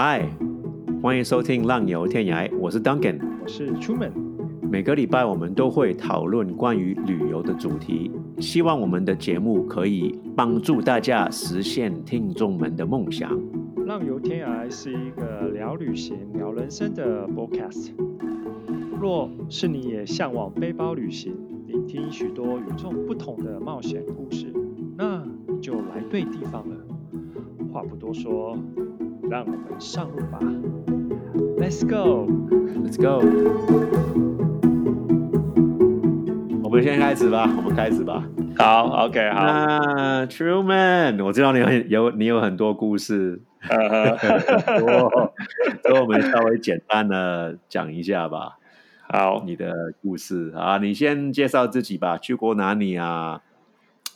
嗨，欢迎收听《浪游天涯》，我是 Duncan，我是 Truman。每个礼拜我们都会讨论关于旅游的主题，希望我们的节目可以帮助大家实现听众们的梦想。《浪游天涯》是一个聊旅行、聊人生的 podcast。若是你也向往背包旅行，聆听许多与众不同的冒险故事，那你就来对地方了。话不多说，让我们上路吧！Let's go，Let's go。我们先开始吧，我们开始吧。好，OK，好。那 Truman，我知道你有有你有很多故事，所以我们稍微简单的讲一下吧。好，你的故事啊，你先介绍自己吧。去过哪里啊？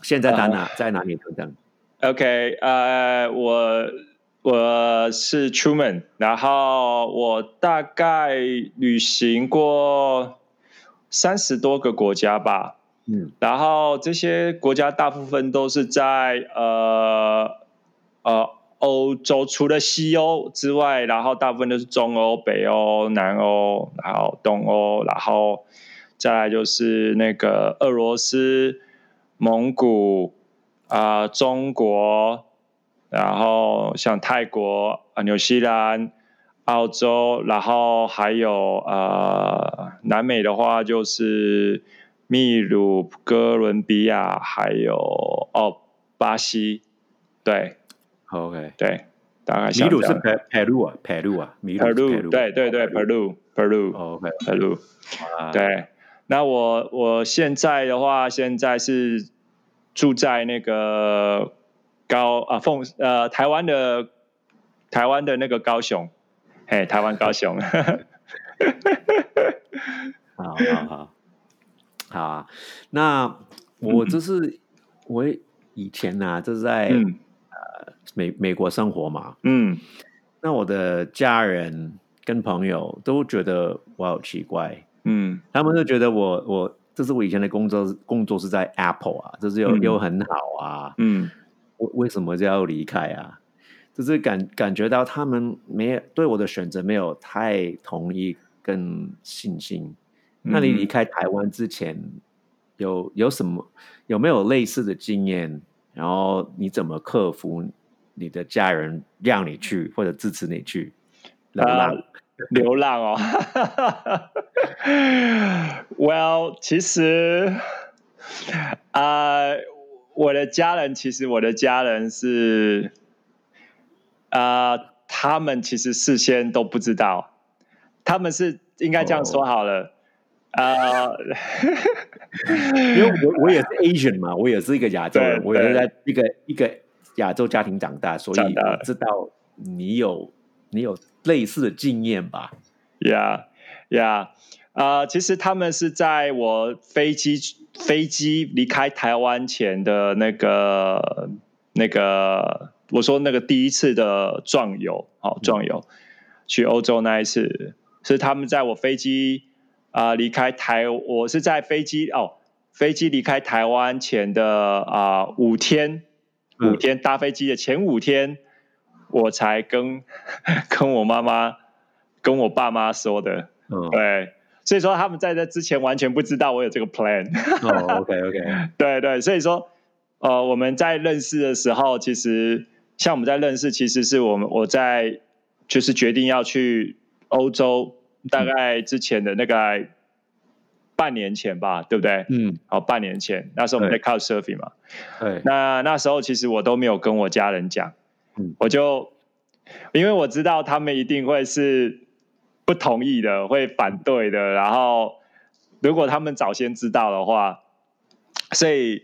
现在在哪？在哪里等等？OK，呃，我我是 Truman，然后我大概旅行过三十多个国家吧。嗯，然后这些国家大部分都是在呃呃。欧洲除了西欧之外，然后大部分都是中欧、北欧、南欧，然后东欧，然后再来就是那个俄罗斯、蒙古啊、中国，然后像泰国啊、纽西兰、澳洲，然后还有呃南美的话就是秘鲁、哥伦比亚，还有哦巴西，对。OK，对，大概秘鲁是 Peru 啊，Peru 啊，秘鲁，对对对，Peru，Peru，OK，Peru，对。那我我现在的话，现在是住在那个高啊凤呃台湾的台湾的那个高雄，嘿，台湾高雄，好 好好，好，那我就是我以前呢，就是在。美美国生活嘛，嗯，那我的家人跟朋友都觉得我好奇怪，嗯，他们都觉得我我这是我以前的工作工作是在 Apple 啊，就是又又很好啊，嗯，为为什么就要离开啊？就是感感觉到他们没有对我的选择没有太同意跟信心。那你离开台湾之前有有什么有没有类似的经验？然后你怎么克服？你的家人让你去或者支持你去流浪，流浪哦。Well，其实啊，我的家人其实我的家人是啊，他们其实事先都不知道，他们是应该这样说好了啊，因为我我也是 Asian 嘛，我也是一个亚洲人，我也是在一个一个。亚洲家庭长大，所以我知道你有你有类似的经验吧？Yeah，Yeah，啊，其实他们是在我飞机飞机离开台湾前的那个那个，我说那个第一次的壮游，好壮游去欧洲那一次，是他们在我飞机啊离开台，我是在飞机哦飞机离开台湾前的啊五天。五天搭飞机的前五天，我才跟跟我妈妈、跟我爸妈说的。对，所以说他们在这之前完全不知道我有这个 plan。哦，OK，OK，对对，所以说呃，我们在认识的时候，其实像我们在认识，其实是我们我在就是决定要去欧洲，大概之前的那个。半年前吧，对不对？嗯，好，半年前那时候我们在 Couch Surfing 嘛，对，那那时候其实我都没有跟我家人讲，嗯，我就因为我知道他们一定会是不同意的，会反对的，然后如果他们早先知道的话，所以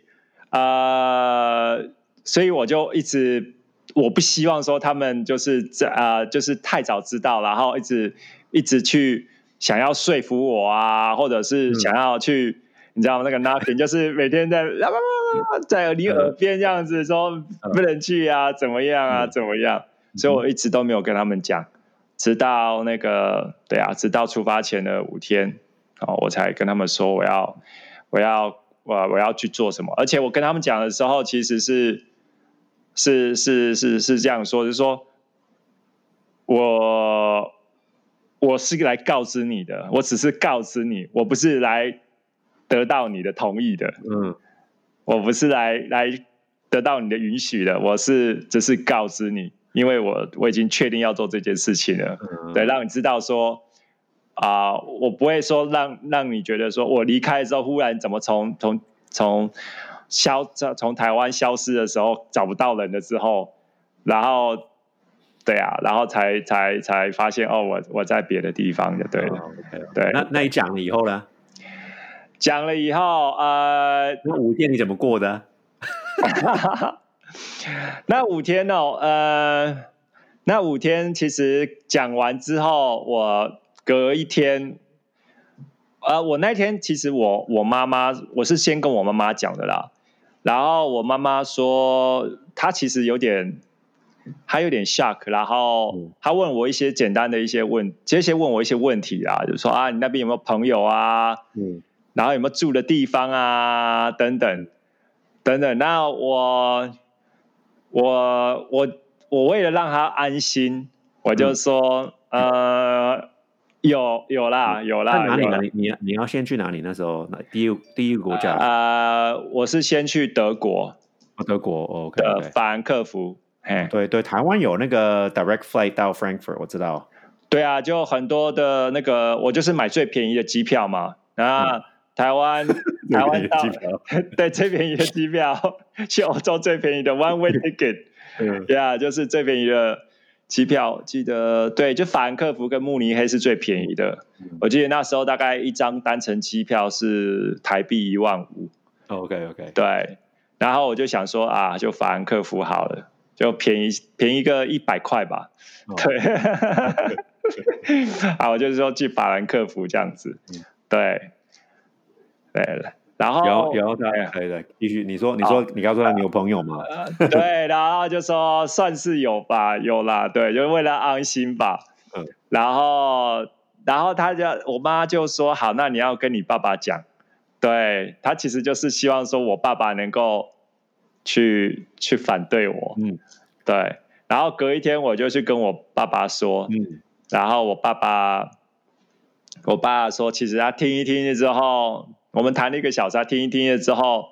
呃，所以我就一直我不希望说他们就是在啊，就是太早知道，然后一直一直去。想要说服我啊，或者是想要去，你知道吗那个 nothing，就是每天在 在你耳边这样子说不能去啊，怎么样啊，怎么样？所以我一直都没有跟他们讲，直到那个对啊，直到出发前的五天，哦，我才跟他们说我要我要我我要去做什么。而且我跟他们讲的时候，其实是是是是是这样说，就是说。我我是来告知你的，我只是告知你，我不是来得到你的同意的。嗯，我不是来来得到你的允许的，我是只是告知你，因为我我已经确定要做这件事情了，对，让你知道说啊，我不会说让让你觉得说我离开之后忽然怎么从从从消从台湾消失的时候找不到人了之后，然后。对啊，然后才才才发现哦，我我在别的地方就对了。对，那那你讲了以后呢？讲了以后，呃，那五天你怎么过的？那五天哦，呃，那五天其实讲完之后，我隔一天，呃，我那天其实我我妈妈，我是先跟我妈妈讲的啦，然后我妈妈说，她其实有点。他有点 shock，然后他问我一些简单的一些问，接些问我一些问题啊，就说啊，你那边有没有朋友啊？嗯，然后有没有住的地方啊？等等，等等。那我我我我为了让他安心，我就说呃，有有啦有啦。哪里哪里？你你要先去哪里？那时候那第一第一个国家呃，我是先去德国，德国 OK 的法兰克福。哎，对对，台湾有那个 direct flight 到 Frankfurt，我知道。对啊，就很多的那个，我就是买最便宜的机票嘛。然后台湾台湾到 对最便宜的机票，去欧洲最便宜的 one way ticket，对啊，就是最便宜的机票。记得对，就法兰克福跟慕尼黑是最便宜的。我记得那时候大概一张单程机票是台币一万五。OK OK，对。然后我就想说啊，就法兰克福好了。就便宜便宜个一百块吧，对，啊，我就是说去法兰克福这样子，对，对了，然后然后他对对，继续你说你说你刚说他你有朋友吗？对，然后就说算是有吧，有啦，对，就是为了安心吧，嗯，然后然后他就我妈就说好，那你要跟你爸爸讲，对他其实就是希望说我爸爸能够。去去反对我，嗯，对，然后隔一天我就去跟我爸爸说，嗯，然后我爸爸，我爸爸说，其实他听一听之后，我们谈了一个小时，他听一听了之后，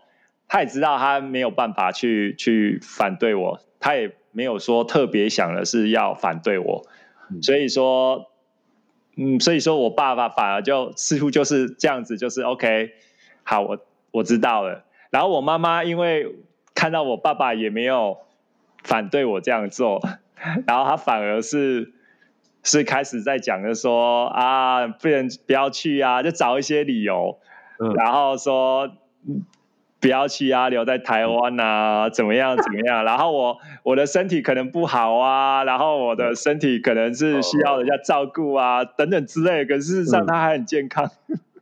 他也知道他没有办法去去反对我，他也没有说特别想的是要反对我，所以说，嗯，所以说我爸爸反而就似乎就是这样子，就是 OK，好，我我知道了，然后我妈妈因为。看到我爸爸也没有反对我这样做，然后他反而是是开始在讲的说啊，不能不要去啊，就找一些理由，然后说不要去啊，留在台湾啊，怎么样怎么样？然后我我的身体可能不好啊，然后我的身体可能是需要人家照顾啊，等等之类。可事实上他还很健康。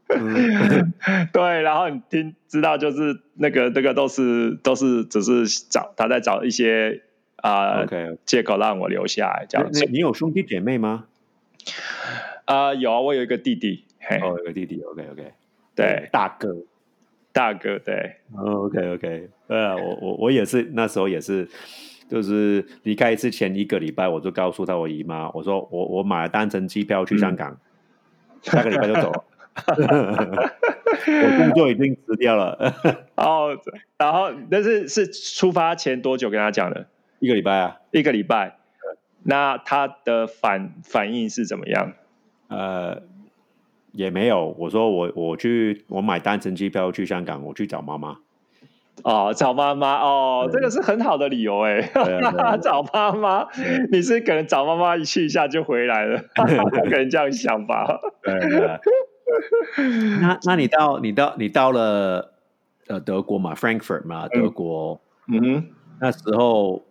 对，然后你听知道就是那个那个都是都是只是找他在找一些啊借口让我留下来这样。你有兄弟姐妹吗？啊，有啊，我有一个弟弟。哦，有个弟弟。OK OK，对，大哥，大哥，对。OK OK，对啊，我我我也是那时候也是，就是离开之前一个礼拜，我就告诉他我姨妈，我说我我买了单程机票去香港，下个礼拜就走了。我工作已经辞掉了。哦，然后但是是出发前多久跟他讲的？一个礼拜啊，一个礼拜。那他的反反应是怎么样？呃，也没有。我说我我去我买单程机票去香港，我去找妈妈。哦，找妈妈哦，这个是很好的理由哎。找妈妈，你是可能找妈妈一去一下就回来了，可能这样想吧。对。那那你到你到你到了呃德国嘛，Frankfurt 嘛，德国，嗯哼，那时候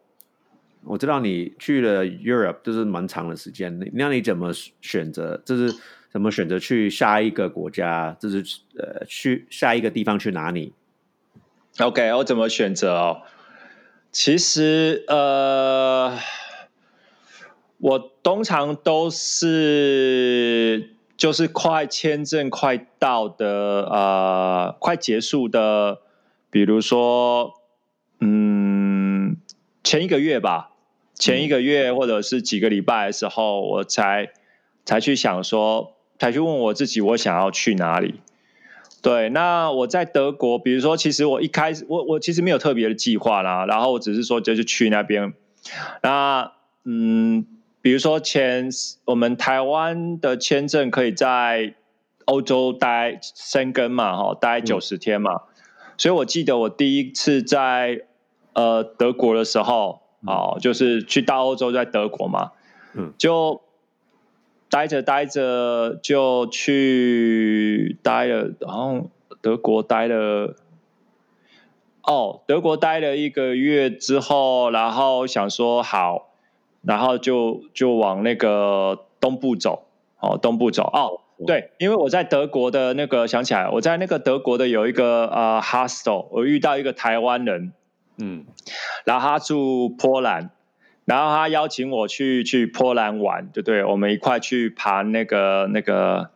我知道你去了 Europe，就是蛮长的时间。那你怎么选择？就是怎么选择去下一个国家？就是呃，去下一个地方去哪里？OK，我怎么选择哦？其实呃，我通常都是。就是快签证快到的，呃，快结束的，比如说，嗯，前一个月吧，前一个月或者是几个礼拜的时候，我才才去想说，才去问我自己，我想要去哪里。对，那我在德国，比如说，其实我一开始，我我其实没有特别的计划啦，然后我只是说就是去那边。那嗯，比如说前我们台湾的签证可以在欧洲待生根嘛，哈，待九十天嘛。所以我记得我第一次在呃德国的时候，哦，就是去到欧洲在德国嘛，嗯，就。待着待着就去待了，然后德国待了，哦，德国待了一个月之后，然后想说好，然后就就往那个东部走，哦，东部走，哦，对，因为我在德国的那个想起来，我在那个德国的有一个呃 hostel，我遇到一个台湾人，嗯，然后他住波兰。然后他邀请我去去波兰玩，对对？我们一块去爬那个那个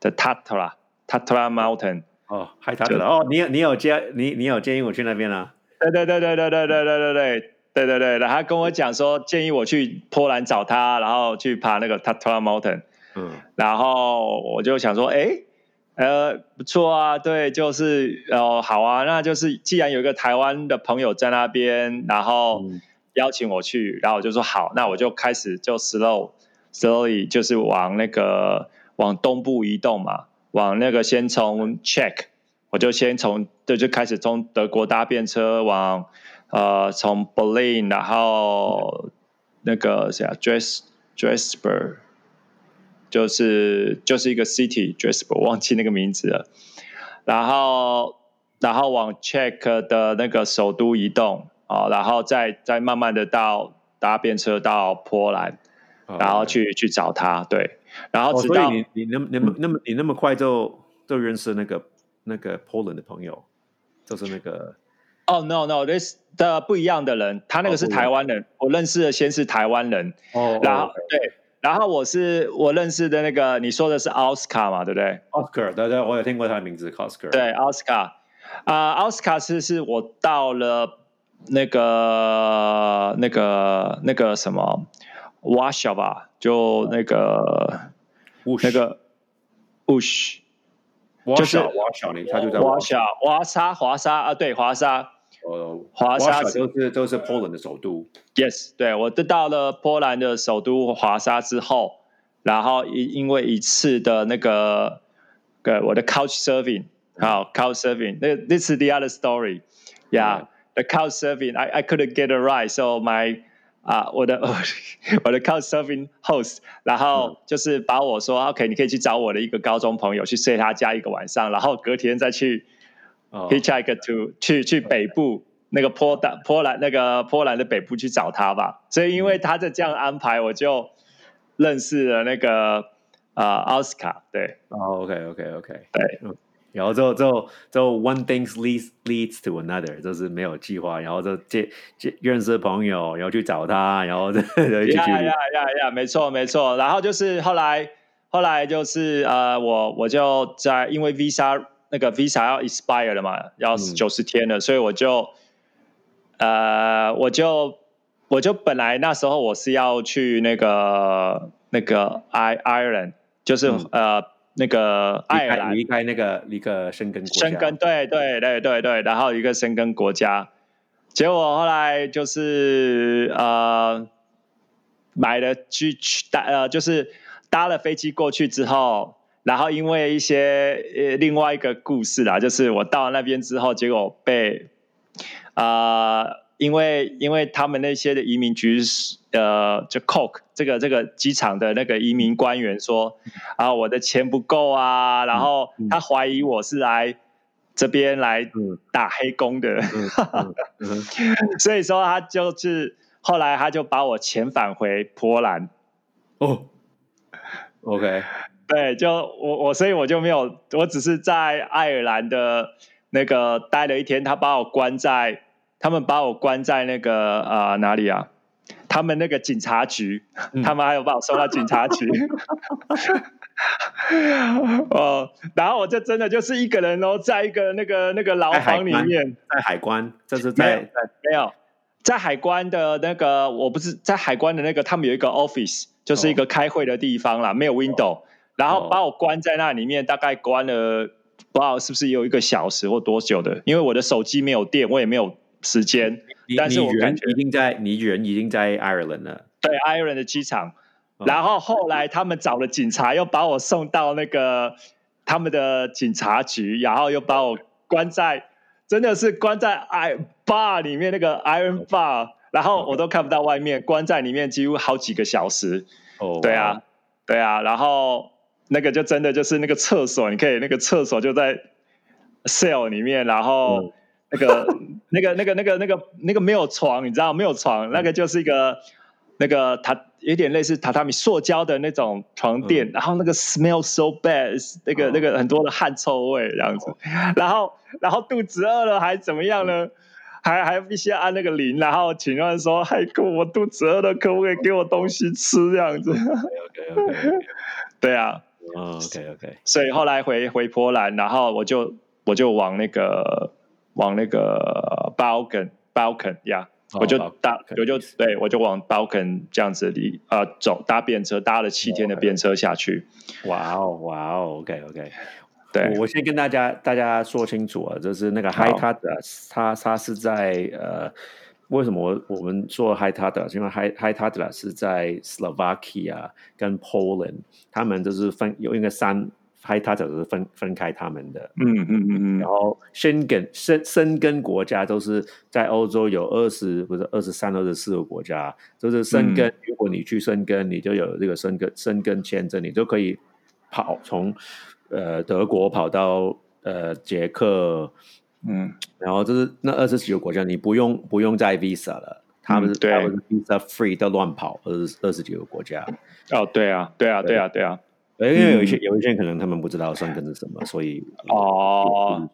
的 Tatra Tatra Mountain。哦，海塔的哦，你有你有建你你有建议我去那边啊？对对对对对对对对对对对对对。然后他跟我讲说，建议我去波兰找他，然后去爬那个 Tatra Mountain。嗯。然后我就想说，哎，呃，不错啊，对，就是哦，好啊，那就是既然有一个台湾的朋友在那边，然后。邀请我去，然后我就说好，那我就开始就 slow，slowly 就是往那个往东部移动嘛，往那个先从 check，我就先从就就开始从德国搭便车往呃从 Berlin，然后那个谁啊 Dres Dresber，就是就是一个 city Dresber，忘记那个名字了，然后然后往 check 的那个首都移动。哦，然后再再慢慢的到搭便车到波兰，然后去去找他，对，然后直到你你那么那么那么你那么快就就认识那个那个 Poland 的朋友，就是那个哦，no no，this 的不一样的人，他那个是台湾人，我认识的先是台湾人，哦，然后对，然后我是我认识的那个你说的是奥斯卡嘛，对不对？奥斯卡，对对，我有听过他的名字，奥斯卡，对，奥斯卡，啊，奥斯卡是是我到了。那个、那个、那个什么，瓦小吧，就那个，那个，ush，就是瓦小，你他就在瓦小，华沙，华沙啊，对，华沙，呃，华沙都是都是波兰的首都。Yes，对我得到了波兰的首都华沙之后，然后因因为一次的那个，呃，我的 couch surfing，好，couch surfing，那 this is the other story，yeah。The couch surfing, I I couldn't get it right, so my 啊，我的 我的 couch surfing host，然后就是把我说 OK，你可以去找我的一个高中朋友去睡他家一个晚上，然后隔天再去 hitchhike to 去去北部那个波兰波兰那个波兰的北部去找他吧。所以因为他的这样安排，我就认识了那个啊奥斯卡。对，哦，OK OK OK，对。然后就就就 one things leads leads to another，就是没有计划，然后就接接认识朋友，然后去找他，然后就 呀呀呀呀，没错没错。然后就是后来后来就是呃，我我就在因为 visa 那个 visa 要 expire 了嘛，要九十天了，所以我就呃我就我就本来那时候我是要去那个那个 I Ireland，就是呃。那个爱尔兰离开那个一个生根国家，生根对对对对对，然后一个生根国家，结果后来就是呃买了去去搭呃就是搭了飞机过去之后，然后因为一些呃另外一个故事啦，就是我到那边之后，结果被啊。因为因为他们那些的移民局呃，就 Coke 这个这个机场的那个移民官员说啊，我的钱不够啊，然后他怀疑我是来这边来打黑工的，所以说他就是后来他就把我遣返回波兰。哦，OK，对，就我我所以我就没有，我只是在爱尔兰的那个待了一天，他把我关在。他们把我关在那个啊哪里啊？他们那个警察局，他们还有把我送到警察局。哦，然后我就真的就是一个人哦，在一个那个那个牢房里面，在海关，这是在没有在海关的那个，我不是在海关的那个，他们有一个 office，就是一个开会的地方啦，没有 window，然后把我关在那里面，大概关了不知道是不是有一个小时或多久的，因为我的手机没有电，我也没有时间。但是我感觉已经在你人已经在 Ireland 了，对 Ireland 的机场。然后后来他们找了警察，又把我送到那个他们的警察局，然后又把我关在。真的是关在 I bar 里面那个 Iron Bar，然后我都看不到外面，关在里面几乎好几个小时。哦，对啊，对啊，然后那个就真的就是那个厕所，你可以那个厕所就在 cell 里面，然后那个那个那个那个那个那个没有床，你知道没有床，那个就是一个那个榻有点类似榻榻米塑胶的那种床垫，然后那个 smell so bad，那个那个很多的汗臭味这样子，然后。然后肚子饿了还怎么样呢？还还必须要按那个铃，然后请问说：“嗨，哥，我肚子饿了，可不可以给我东西吃？”这样子。OK OK。对啊。OK OK。所以后来回回波兰，然后我就我就往那个往那个 Balkan Balkan 呀，我就搭我就对我就往 Balkan 这样子里啊走搭便车，搭了七天的便车下去。哇哦哇哦 OK OK。对，我先跟大家大家说清楚啊，就是那个 High t a d a 他他是在呃，为什么我我们说 High t a d a 因为 High High t a d a 是在 Slovakia 跟 Poland，他们就是分有一个三 A d a 是分分开他们的，嗯嗯嗯嗯，然后生根生生根国家都是在欧洲有二十或者二十三二十四个国家，就是生根，如果你去生根，你就有这个生根生根签证，你就可以跑从。呃，德国跑到呃捷克，嗯，然后就是那二十几个国家，你不用不用再 visa 了，他们对。visa free 都乱跑，二十二十几个国家。哦，对啊，对啊，对啊，对啊，因为有一些有一些可能他们不知道生根是什么，所以哦。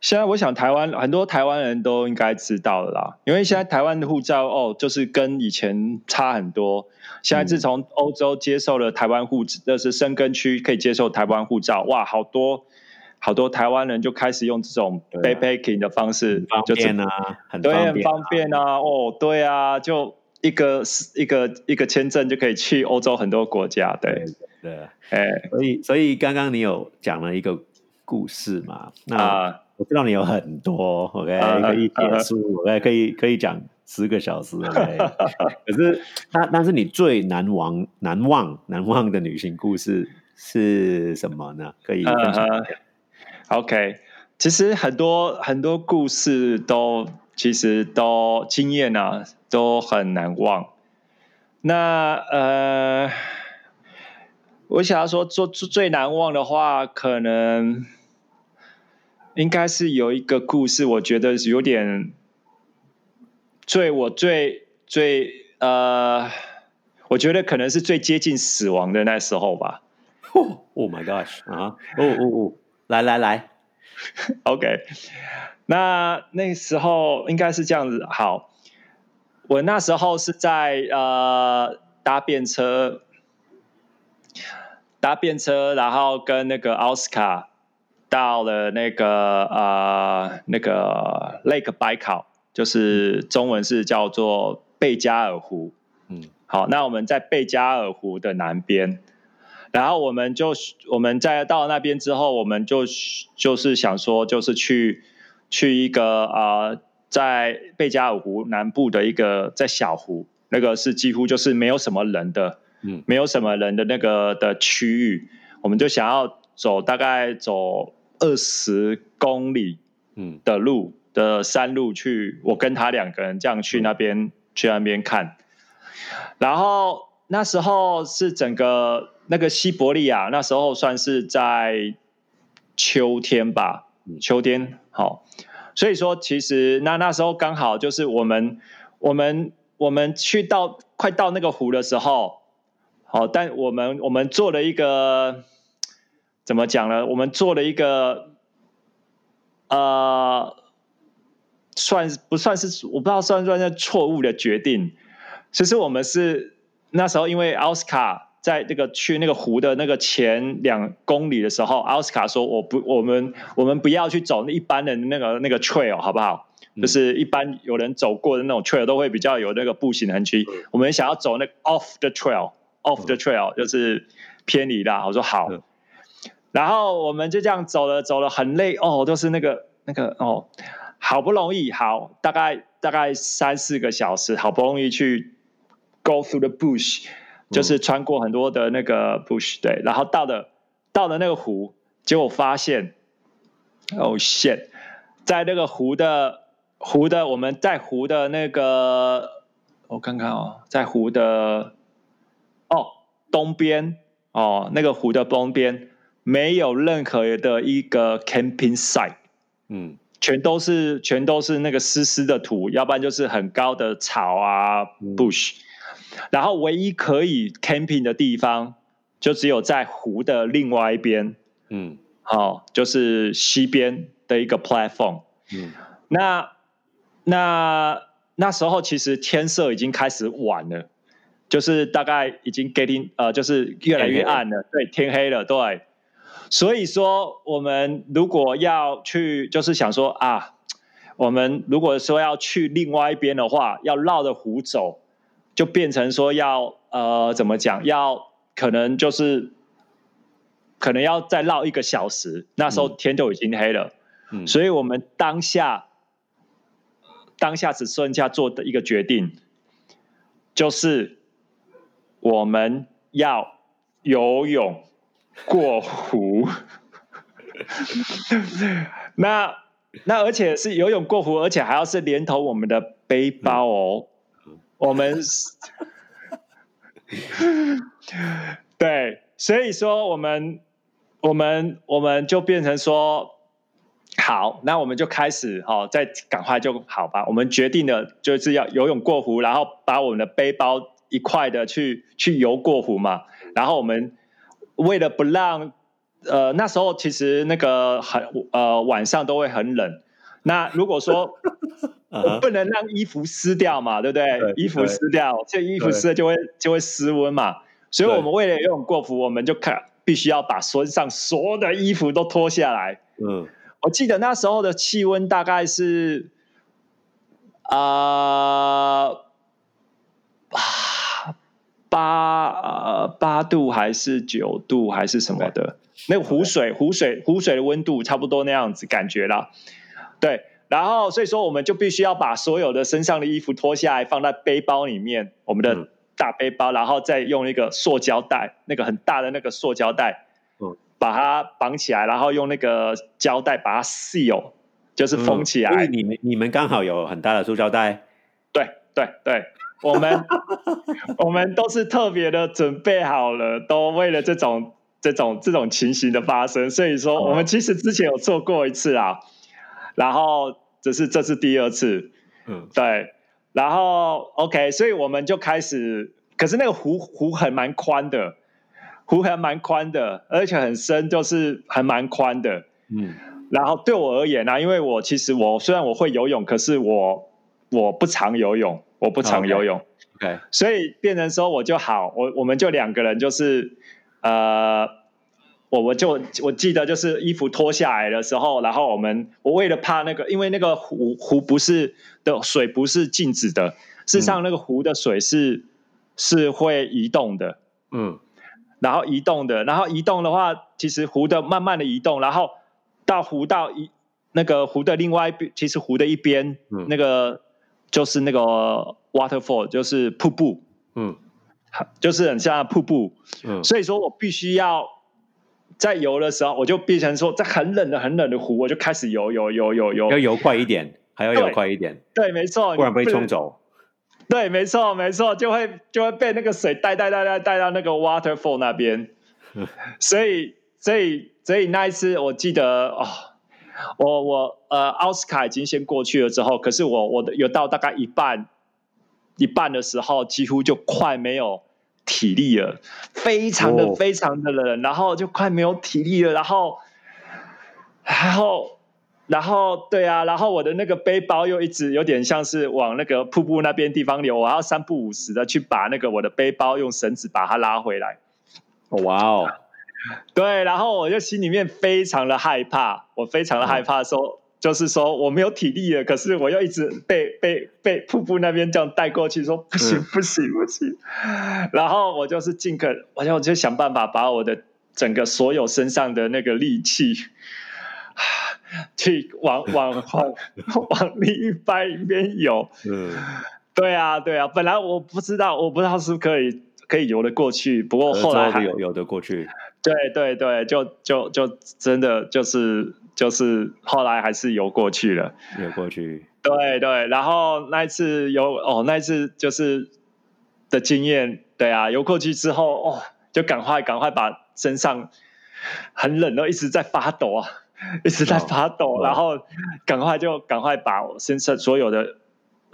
现在我想台湾很多台湾人都应该知道了啦，因为现在台湾的护照哦，就是跟以前差很多。现在自从欧洲接受了台湾护照，那是深根区可以接受台湾护照，哇，好多好多台湾人就开始用这种 backpacking 的方式，方便啊，很对，很方便啊，哦，对啊，就一个一个一个签证就可以去欧洲很多国家，对对，哎，所以所以刚刚你有讲了一个故事嘛？那我知道你有很多，OK，可以结束，OK，可以可以讲。十个小时，OK。可是，那但是你最难忘、难忘、难忘的女性故事是什么呢？可以分享。OK，其实很多很多故事都其实都经验啊，都很难忘。那呃，我想要说，做最难忘的话，可能应该是有一个故事，我觉得有点。最我最最呃，我觉得可能是最接近死亡的那时候吧。Oh my gosh！啊，哦哦哦，来来来，OK。那那时候应该是这样子。好，我那时候是在呃搭便车，搭便车，然后跟那个奥斯卡到了那个呃那个 Lake 白考。就是中文是叫做贝加尔湖，嗯，好，那我们在贝加尔湖的南边，然后我们就我们在到那边之后，我们就就是想说，就是去去一个啊，在贝加尔湖南部的一个在小湖，那个是几乎就是没有什么人的，嗯，没有什么人的那个的区域，我们就想要走大概走二十公里，嗯。的路。的山路去，我跟他两个人这样去那边去那边看，然后那时候是整个那个西伯利亚，那时候算是在秋天吧，秋天好，所以说其实那那时候刚好就是我们我们我们去到快到那个湖的时候，好，但我们我们做了一个怎么讲呢？我们做了一个呃。算不算是我不知道算不算是错误的决定？其实我们是那时候因为奥斯卡在那个去那个湖的那个前两公里的时候，奥斯卡说我不我们我们不要去走那一般的那个那个 trail 好不好？就是一般有人走过的那种 trail 都会比较有那个步行痕迹。我们想要走那个 off the trail，off the trail 就是偏离啦。我说好，然后我们就这样走了，走了很累哦，都是那个那个哦，好不容易好，大概大概三四个小时，好不容易去 go through the bush，就是穿过很多的那个 bush，对，然后到了到了那个湖，结果发现，oh shit，在那个湖的。湖的，我们在湖的那个，我看看哦，在湖的哦东边哦，那个湖的东边没有任何的一个 camping site，嗯，全都是全都是那个湿湿的土，要不然就是很高的草啊 bush，然后唯一可以 camping 的地方就只有在湖的另外一边，嗯，好，就是西边的一个 platform，嗯，那。那那时候其实天色已经开始晚了，就是大概已经 getting 呃，就是越来越暗了，对，天黑了，对。所以说，我们如果要去，就是想说啊，我们如果说要去另外一边的话，要绕着湖走，就变成说要呃，怎么讲？要可能就是可能要再绕一个小时，那时候天就已经黑了。嗯，所以我们当下。当下只剩下做的一个决定，就是我们要游泳过湖。那那而且是游泳过湖，而且还要是连同我们的背包哦。我们 对，所以说我们我们我们就变成说。好，那我们就开始哦，再赶快就好吧。我们决定了就是要游泳过湖，然后把我们的背包一块的去去游过湖嘛。然后我们为了不让呃那时候其实那个很呃晚上都会很冷。那如果说 不能让衣服湿掉嘛，对不对？衣服湿掉，这衣服湿了就会就会失温嘛。所以我们为了游泳过湖，我们就看必须要把身上所有的衣服都脱下来。嗯。我记得那时候的气温大概是啊八八呃八度还是九度还是什么的，那个湖水湖水湖水的温度差不多那样子感觉啦。对，然后所以说我们就必须要把所有的身上的衣服脱下来放在背包里面，我们的大背包，然后再用一个塑胶袋，那个很大的那个塑胶袋。把它绑起来，然后用那个胶带把它 seal，就是封起来。因为你们你们刚好有很大的塑胶袋。对对对，我们 我们都是特别的准备好了，都为了这种这种这种情形的发生。所以说，我们其实之前有做过一次啊，然后只是这是第二次。嗯，对，然后 OK，所以我们就开始，可是那个湖湖还蛮宽的。湖还蛮宽的，而且很深，就是还蛮宽的。嗯，然后对我而言呢，因为我其实我虽然我会游泳，可是我我不常游泳，我不常游泳。OK，所以变成说我就好，我我们就两个人，就是呃，我我就我记得就是衣服脱下来的时候，然后我们我为了怕那个，因为那个湖湖不是的水不是静止的，事实上那个湖的水是是会移动的。嗯。然后移动的，然后移动的话，其实湖的慢慢的移动，然后到湖到一那个湖的另外一边，其实湖的一边，那个就是那个 waterfall，就是瀑布，嗯，就是很像瀑布，嗯，所以说我必须要在游的时候，我就变成说，在很冷的很冷的湖，我就开始游游游游游，要游快一点，还要游快一点，对，没错，不然被冲走。对，没错，没错，就会就会被那个水带带带带带到那个 waterfall 那边，所以所以所以那一次我记得哦，我我呃奥斯卡已经先过去了之后，可是我我的有到大概一半一半的时候，几乎就快没有体力了，非常的非常的冷，然后就快没有体力了，然后然后。然后对啊，然后我的那个背包又一直有点像是往那个瀑布那边地方流，我要三不五时的去把那个我的背包用绳子把它拉回来。哇哦，对，然后我就心里面非常的害怕，我非常的害怕说，就是说我没有体力了，可是我又一直被被被瀑布那边这样带过去，说不行不行不行。然后我就是尽可，我就我就想办法把我的整个所有身上的那个力气，去往往往 往另一边游。嗯，对啊对啊，本来我不知道，我不知道是不是可以可以游得过去，不过后来游游得过去。对对对，就就就真的就是。就是后来还是游过去了，游过去。对对，然后那一次游哦，那一次就是的经验，对啊，游过去之后哦，就赶快赶快把身上很冷都一直在发抖啊，一直在发抖，然后赶快就赶快把身上所有的。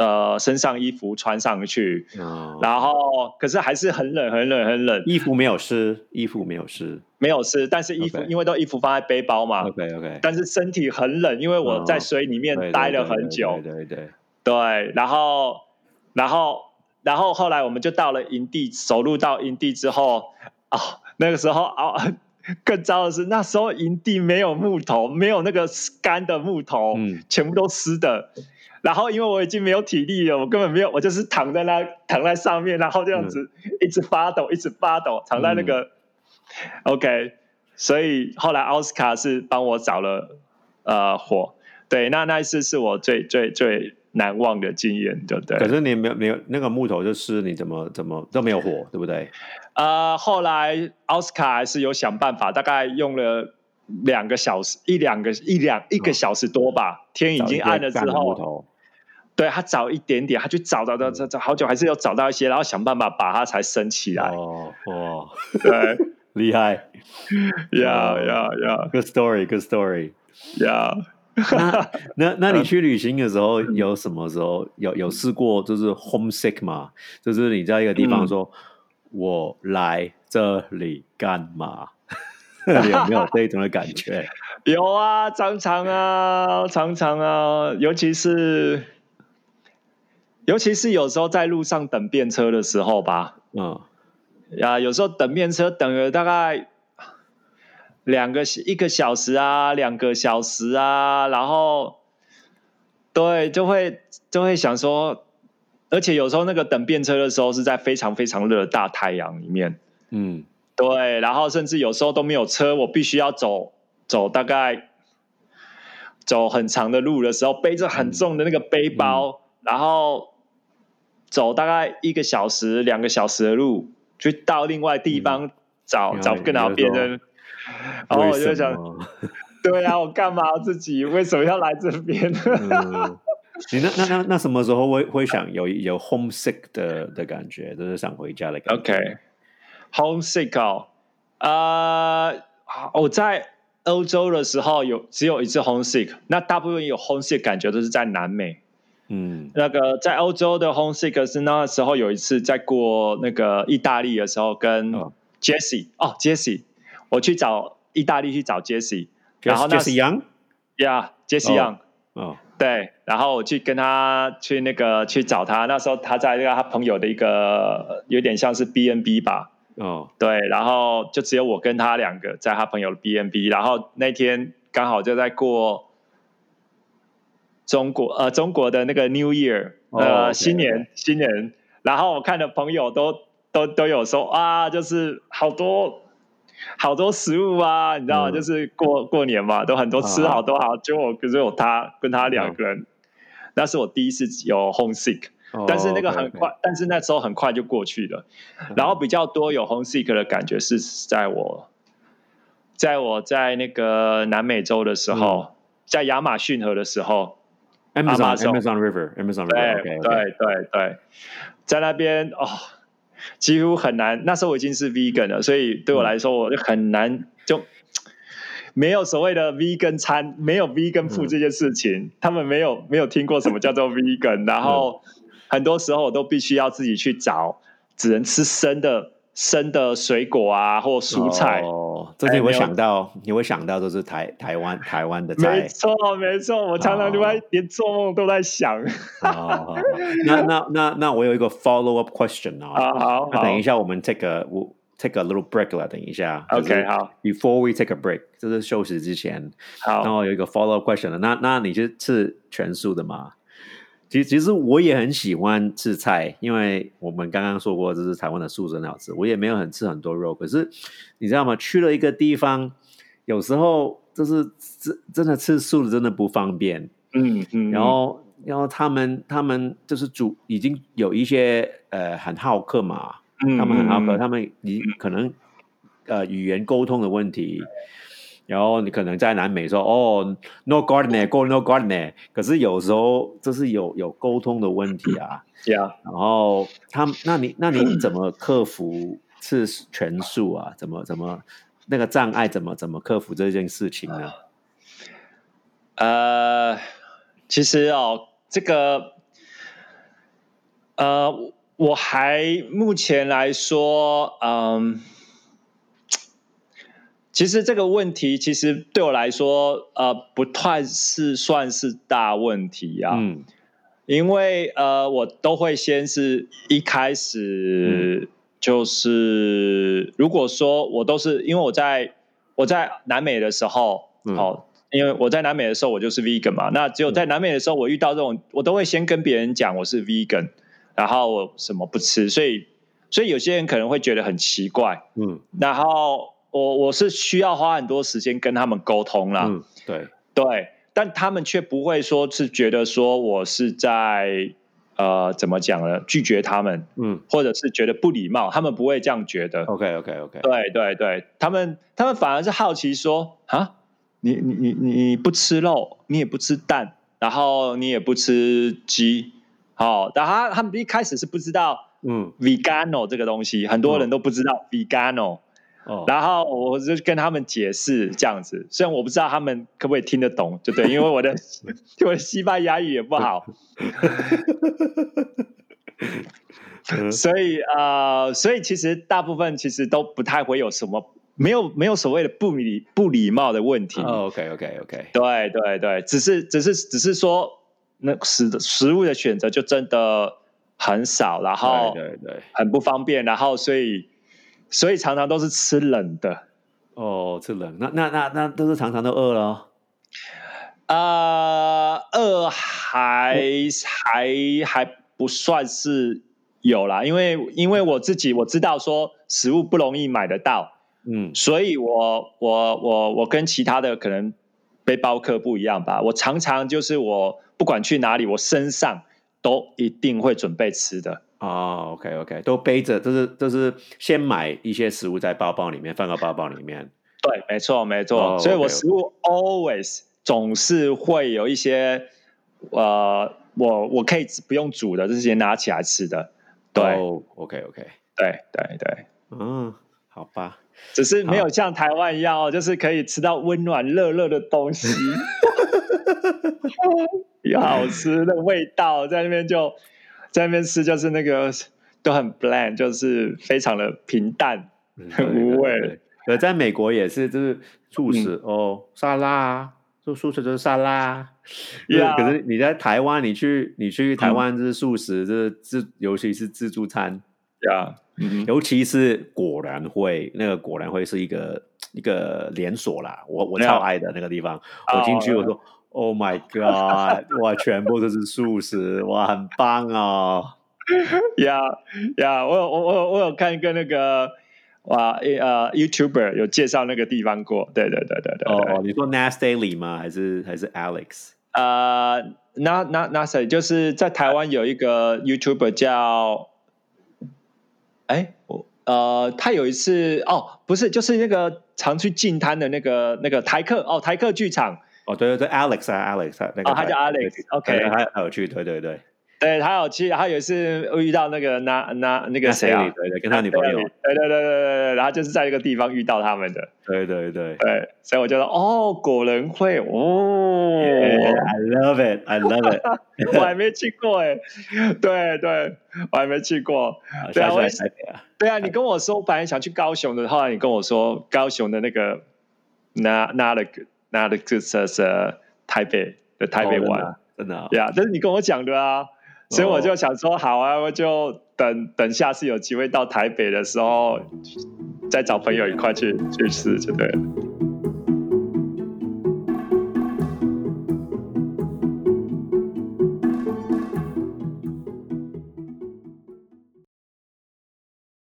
呃，身上衣服穿上去，然后可是还是很冷，很冷，很冷。衣服没有湿，衣服没有湿，没有湿，但是衣服因为都衣服放在背包嘛，OK OK。但是身体很冷，因为我在水里面待了很久，对对对。对，然后，然后，然后后来我们就到了营地，走路到营地之后，哦，那个时候哦，更糟的是那时候营地没有木头，没有那个干的木头，嗯，全部都湿的。然后，因为我已经没有体力了，我根本没有，我就是躺在那，躺在上面，然后这样子一直发抖，一直发抖，躺在那个，OK。所以后来奥斯卡是帮我找了呃火，对，那那一次是我最最最难忘的经验，对不对？可是你没有没有那个木头就是，你怎么怎么都没有火，对不对？呃，后来奥斯卡还是有想办法，大概用了两个小时，一两个一两一个小时多吧，天已经暗了之后。对他找一点点，他去找找找找找好久，还是要找到一些，然后想办法把它才升起来。哦哇，对，厉害，Yeah Yeah Yeah，Good story，Good story，Yeah。那那那你去旅行的时候，有什么时候有有试过就是 homesick 吗？就是你在一个地方说，我来这里干嘛？有没有这种的感觉？有啊，常常啊，常常啊，尤其是。尤其是有时候在路上等便车的时候吧，嗯，啊，有时候等便车等了大概两个一个小时啊，两个小时啊，然后对，就会就会想说，而且有时候那个等便车的时候是在非常非常热的大太阳里面，嗯，对，然后甚至有时候都没有车，我必须要走走大概走很长的路的时候，背着很重的那个背包，然后。走大概一个小时、两个小时的路，去到另外地方找找更好别人，然后我就想，对啊，我干嘛自己？为什么要来这边？你那那那那什么时候会会想有有 homesick 的的感觉，就是想回家的感觉？OK，homesick 哦，啊，我在欧洲的时候有只有一次 homesick，那大部分有 homesick 感觉都是在南美。嗯，那个在欧洲的 homesick 是那时候有一次在过那个意大利的时候，跟 Jesse 哦 Jesse，我去找意大利去找 Jesse，然后 Jesse Young，Yeah，Jesse Young，哦，对，然后我去跟他去那个去找他，那时候他在那个他朋友的一个有点像是 B N B 吧，哦，对，然后就只有我跟他两个在他朋友的 B N B，然后那天刚好就在过。中国呃，中国的那个 New Year 呃，新年新年，然后我看的朋友都都都有说啊，就是好多好多食物啊，你知道吗？就是过过年嘛，都很多吃好多好，就我只有他跟他两个人，那是我第一次有 homesick，但是那个很快，但是那时候很快就过去了。然后比较多有 homesick 的感觉是在我，在我在那个南美洲的时候，在亚马逊河的时候。Amazon Amazon River Amazon River，对对对对，在那边哦，几乎很难。那时候我已经是 vegan 了，所以对我来说，我就很难就没有所谓的 vegan 餐，没有 vegan food 这件事情。他们没有没有听过什么叫做 vegan，然后很多时候我都必须要自己去找，只能吃生的。生的水果啊，或蔬菜哦，这你会想到，你会想到都是台台湾台湾的菜，没错没错，我常常就会连做梦都在想。那那那那我有一个 follow up question 啊，好，那等一下我们这个我 take a little break 了，等一下。OK，好。Before we take a break，就是休息之前。好。然后有一个 follow up question 了，那那你是吃全素的吗？其其实我也很喜欢吃菜，因为我们刚刚说过这是台湾的素食很好吃，我也没有很吃很多肉。可是你知道吗？去了一个地方，有时候就是真真的吃素的真的不方便。嗯嗯。然后然后他们他们就是煮已经有一些呃很好客嘛，他们很好客，他们你可能呃语言沟通的问题。然后你可能在南美说哦，no garden，go no garden，可是有时候就是有有沟通的问题啊。对啊。然后他，那你那你怎么克服是全素啊？怎么怎么那个障碍怎么怎么克服这件事情呢？呃，其实哦，这个呃，我还目前来说，嗯。其实这个问题，其实对我来说，呃，不太是算是大问题啊。嗯，因为呃，我都会先是一开始就是，如果说我都是因为我在我在南美的时候，哦，因为我在南美的时候我就是 vegan 嘛，那只有在南美的时候我遇到这种，我都会先跟别人讲我是 vegan，然后我什么不吃，所以所以有些人可能会觉得很奇怪，嗯，然后。我我是需要花很多时间跟他们沟通啦，嗯，对对，但他们却不会说是觉得说我是在呃怎么讲呢？拒绝他们，嗯，或者是觉得不礼貌，他们不会这样觉得。OK OK OK，对对对，他们他们反而是好奇说啊，你你你你不吃肉，你也不吃蛋，然后你也不吃鸡，好，但他他们一开始是不知道，嗯，vegano 这个东西，很多人都不知道 vegano。然后我就跟他们解释这样子，虽然我不知道他们可不可以听得懂，就对，因为我的 我的西班牙语也不好，所以呃，所以其实大部分其实都不太会有什么，没有没有所谓的不礼不礼貌的问题。OK OK OK，对对对，只是只是只是说那食食物的选择就真的很少，然后对对很不方便，然后所以。所以常常都是吃冷的。哦，吃冷。那那那那都是常常都饿了，啊，饿还还还不算是有啦，因为因为我自己我知道说食物不容易买得到，嗯，所以我我我我跟其他的可能背包客不一样吧，我常常就是我不管去哪里，我身上都一定会准备吃的。哦，OK OK，都背着，就是就是先买一些食物在包包里面，放到包包里面。对，没错没错，所以我食物 always 总是会有一些，呃，我我可以不用煮的，直接拿起来吃的。对，OK OK，对对对，嗯，好吧，只是没有像台湾一样哦，就是可以吃到温暖热热的东西，又好吃的味道，在那边就。在那边吃就是那个都很 bland，就是非常的平淡，很无味。呃，在美国也是，就是素食哦，沙拉，就素食就是沙拉。呀，可是你在台湾，你去你去台湾就是素食，就是自尤其是自助餐。呀，尤其是果然会，那个果然会是一个一个连锁啦。我我超爱的那个地方，我进去我说。Oh my god！哇，全部都是素食，哇，很棒哦！呀呀，我有我我我有看一个那个哇，呃，YouTuber 有介绍那个地方过，对对对对对。哦，你说 Nasty 吗？还是还是 Alex？呃，Na Na Nasty 就是在台湾有一个 YouTuber 叫，哎，我呃，他有一次哦，不是，就是那个常去进摊的那个那个台客哦，台客剧场。哦，对对对，Alex 啊，Alex 啊，那个他叫 Alex，OK，他他有去，对对对，对他有去，他有一次遇到那个那那那个谁啊，对对，跟他女朋友，对对对对对对，然后就是在一个地方遇到他们的，对对对。对，所以我觉得哦，果仁会哦，I love it，I love it，我还没去过哎，对对，我还没去过，对啊，对啊，你跟我说本来想去高雄的，后来你跟我说高雄的那个那那的。那的就是是台北的台北玩，真的呀，这是你跟我讲的啊，所以我就想说好啊，我就等等下次有机会到台北的时候，再找朋友一块去去吃就对了。